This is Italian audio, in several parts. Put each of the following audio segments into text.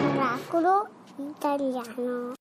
Miracolo italiano.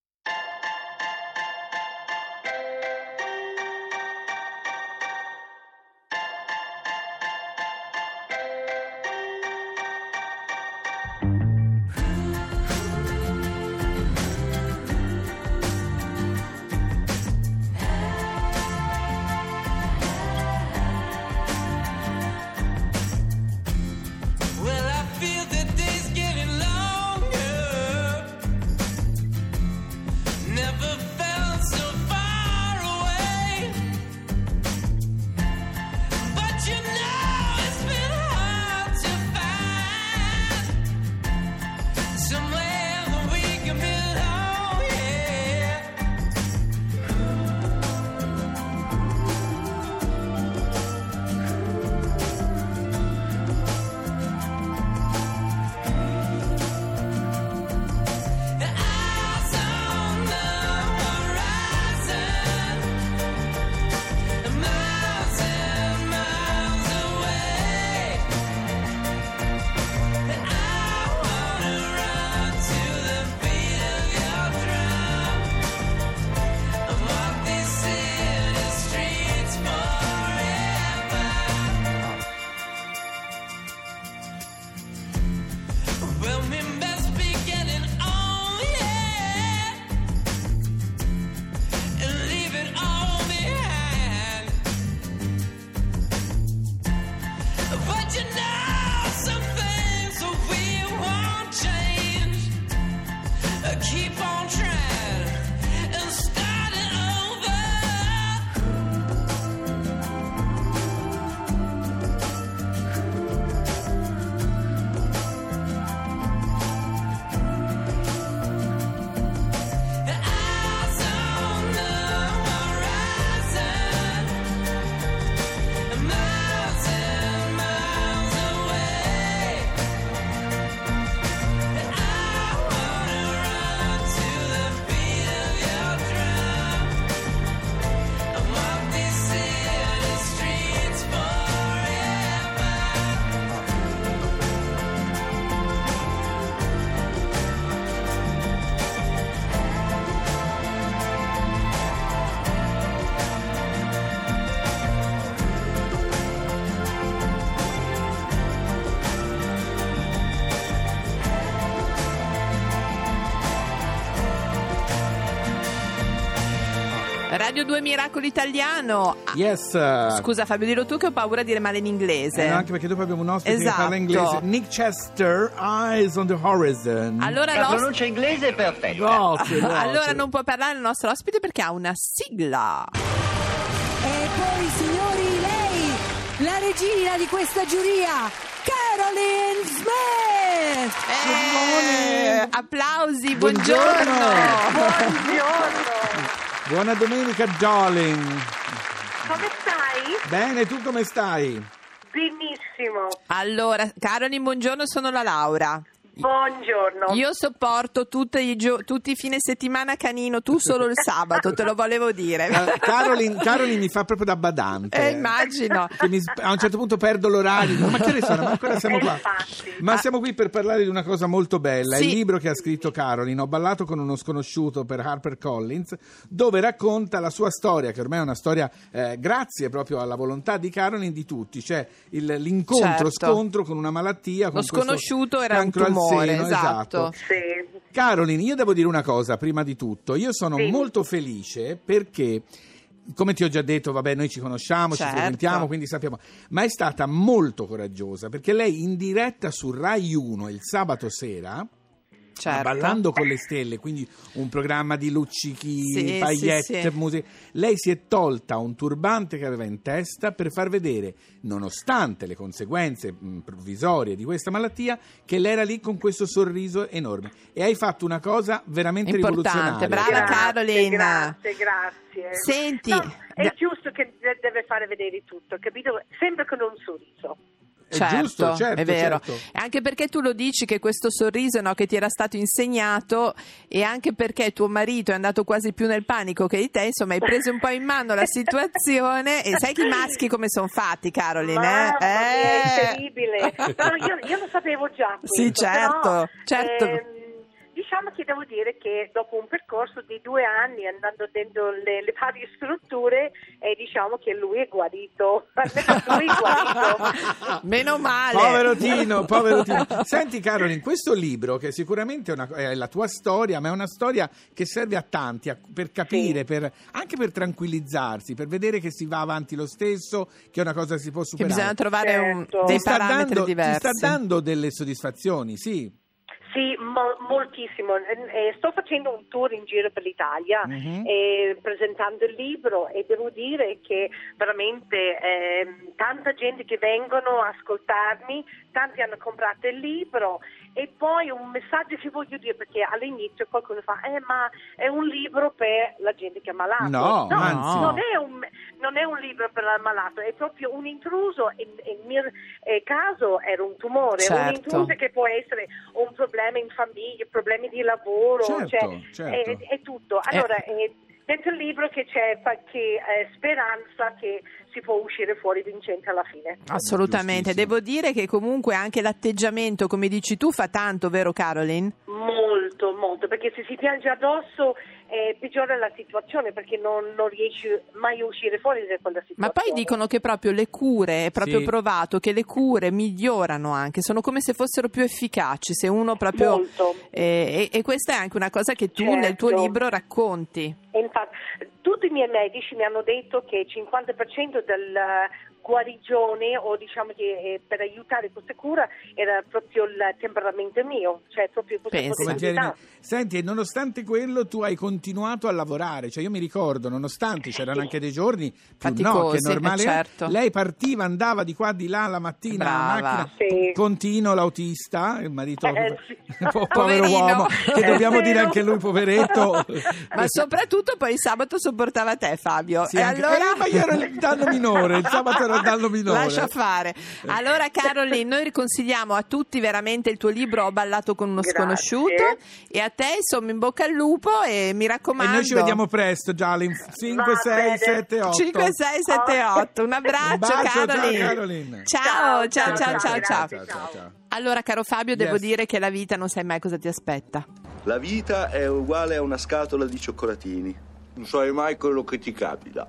Radio 2 Miracolo Italiano. Ah, Yes. Scusa Fabio, dillo tu che ho paura di dire male in inglese. Eh, no, anche perché dopo abbiamo un ospite Esatto. che parla inglese. Nick Chester, Eyes on the Horizon. Allora, La l'os- pronuncia inglese è perfetta. Grazie, grazie. allora non può parlare il nostro ospite perché ha una sigla. E poi, signori, lei, la regina di questa giuria, Caroline Smith! Eh, applausi, Buongiorno. buongiorno. Buona domenica, darling. Come stai? Bene, tu come stai? Benissimo. Allora, Caroline, buongiorno, sono la Laura. Buongiorno. Io sopporto tutti i, gio- tutti i fine settimana canino, tu solo il sabato, te lo volevo dire. Eh, Caroline, Caroline mi fa proprio da badante. Eh, immagino. Che mi a un certo punto perdo l'orario. Ma che ore sono? Ma ancora siamo qua. Ma siamo qui per parlare di una cosa molto bella. Sì. Il libro che ha scritto Caroline, Ho ballato con uno sconosciuto per HarperCollins, dove racconta la sua storia, che ormai è una storia eh, grazie proprio alla volontà di Caroline di tutti. Cioè il- l'incontro-scontro con una malattia. Con Lo sconosciuto era un cancro al tumore, seno, esatto. Sì. Caroline, io devo dire una cosa prima di tutto. Io sono Sì. molto felice perché, come ti ho già detto, vabbè, noi ci conosciamo, Certo. ci frequentiamo, quindi sappiamo. Ma è stata molto coraggiosa perché lei in diretta su Rai 1 il sabato sera. Certo. Ballando con le stelle, quindi un programma di luccichi, Sì, paillette, sì, sì. musica. Lei si è tolta un turbante che aveva in testa per far vedere, nonostante le conseguenze provvisorie di questa malattia, che lei era lì con questo sorriso enorme. E hai fatto una cosa veramente Importante, rivoluzionaria. brava Grazie, Caroline. Grazie, grazie. Senti, No, è da- giusto che de- deve fare vedere tutto, capito? Sempre con un sorriso. Certo, giusto, certo, è vero. certo. Anche perché tu lo dici che questo sorriso no, che ti era stato insegnato e anche perché tuo marito è andato quasi più nel panico che di te, insomma hai preso un po' in mano la situazione e sai che i maschi come sono fatti, Caroline? Mamma eh? mia, è Eh. terribile. No, io, io lo sapevo già. Sì, questo, certo, però, certo. ehm, diciamo che devo dire che dopo un percorso di due anni andando dentro le, le varie strutture, eh, diciamo che lui è guarito. lui è guarito. Meno male. Povero Tino, povero Tino. Senti Caroline, questo libro che sicuramente è, una- è la tua storia, ma è una storia che serve a tanti a- per capire, Sì. per- anche per tranquillizzarsi, per vedere che si va avanti lo stesso, che è una cosa che si può Che superare. bisogna trovare un- Certo. dei Ti parametri dando, ti diversi. sta dando delle soddisfazioni, sì. Sì, mo- moltissimo. Eh, sto facendo un tour in giro per l'Italia Mhm. eh, presentando il libro e devo dire che veramente ehm, tanta gente che vengono a ascoltarmi, tanti hanno comprato il libro e poi un messaggio che voglio dire perché all'inizio qualcuno fa eh ma è un libro per la gente che è malato. No, anzi. non è un, non è un libro per l'ammalato, è proprio un intruso. In, mio eh, caso era un tumore, un Certo. intruso che può essere un problema in famiglia, problemi di lavoro, Certo, cioè, certo. È, è tutto. Allora, eh, dentro il libro che c'è qualche eh, speranza che si può uscire fuori vincente alla fine. Assolutamente, Giustissimo. devo dire che comunque anche l'atteggiamento, come dici tu, fa tanto, vero Caroline? Molto, molto, perché se si piange addosso eh, peggiora la situazione perché non, non riesci mai a uscire fuori da quella situazione. Ma poi dicono che proprio le cure, è proprio Sì. provato che le cure migliorano anche, sono come se fossero più efficaci, se uno proprio... Molto. eh, e, e questa è anche una cosa che tu nel tuo Certo. libro racconti. E infatti, tutti i miei medici mi hanno detto che il 50% della guarigione o diciamo che eh, per aiutare questa cura era proprio il temperamento mio, cioè proprio questa. Jeremy. Senti, nonostante quello tu hai continuato a lavorare, cioè io mi ricordo, nonostante c'erano anche dei giorni più no, che Faticosi, normale, eh, certo. lei partiva, andava di qua di là la mattina Brava. macchina, Sì. con Tino l'autista, il marito, Eh, sì. po- povero uomo, che È dobbiamo dire anche lui poveretto. Ma soprattutto poi il sabato sopportava te Fabio. Sì, e anche- allora... eh, ma io ero il danno minore, il sabato era il danno minore. Lascia fare. Allora, Caroline, noi riconsigliamo a tutti veramente il tuo libro Ho ballato con uno Grazie. sconosciuto. E a te, insomma, in bocca al lupo e mi E raccomando. noi ci vediamo presto, Gialin. 5, Va 6, bene. 7, 8. 5, 6, 7, 8. Un abbraccio, Un bacio, ciao, Caroline. Caroline. Ciao, ciao, ciao, ciao, ciao. grazie, ciao. Allora, caro Fabio, devo Yes. dire che la vita non sai mai cosa ti aspetta. La vita è uguale a una scatola di cioccolatini. Non sai mai quello che ti capita.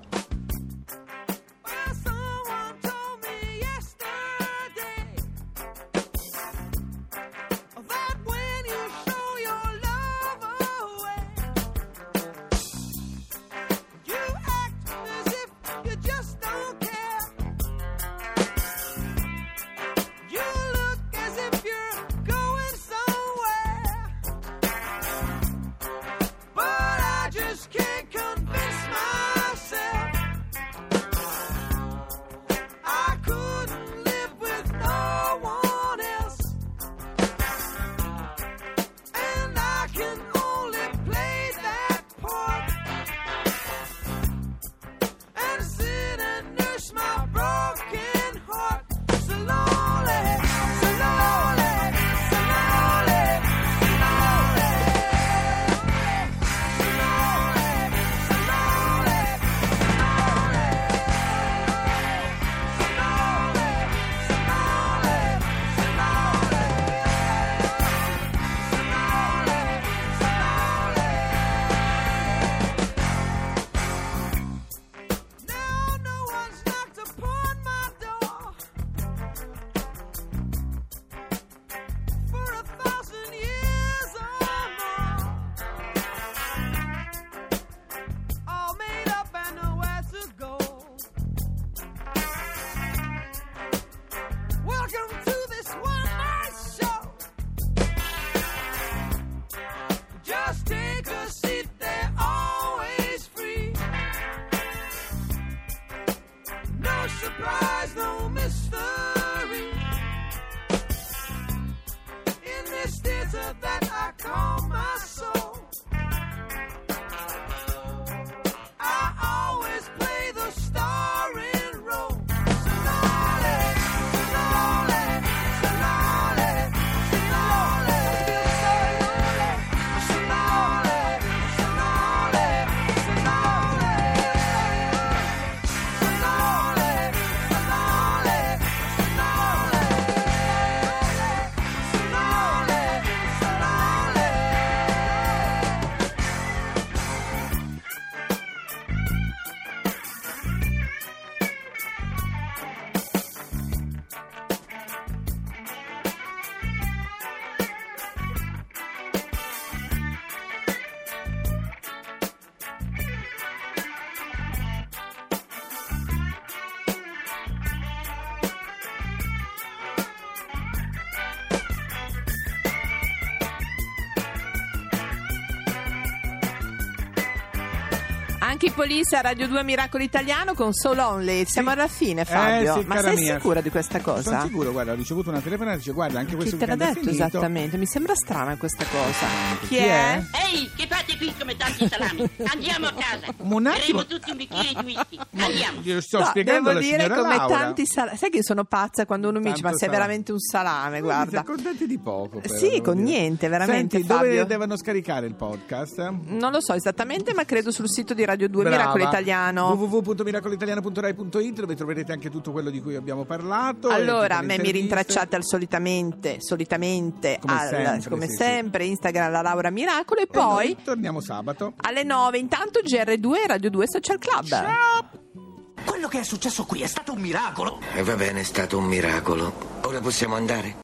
Monkey Police a Radio 2 Miracolo Italiano con So Lonely. Siamo alla fine, Fabio. Eh, sì, Ma sei mia. sicura di questa cosa? Sono sicuro, guarda, ho ricevuto una telefonata e dice guarda anche questo Chi te l'ha detto finito. esattamente? Mi sembra strana questa cosa. Chi, Chi è? è? Ehi, che fate qui come tanti salami? Andiamo a casa. Un attimo. Tutti un bicchiere di whisky. Andiamo. Io sto No, spiegando devo dire come Laura. tanti salami. Sai che sono pazza quando uno mi dice: Ma sei salame. veramente un salame, Guarda. Siete contenti di poco. però, Sì, con dire. niente, veramente, Senti, dove devono scaricare il podcast? Non lo so esattamente, ma credo sul sito di Radio 2 Brava. Miracolo Italiano. www.miracolitaliano.rai.it dove troverete anche tutto quello di cui abbiamo parlato. Allora, a me mi rintracciate al solitamente, solitamente, Come al- sempre, come sì, sempre, Instagram la Laura Miracolo e E poi torniamo sabato. alle 9 intanto GR2 e Radio 2 Social Club. Quello che è successo qui è stato un miracolo. E va bene, è stato un miracolo. Ora possiamo andare?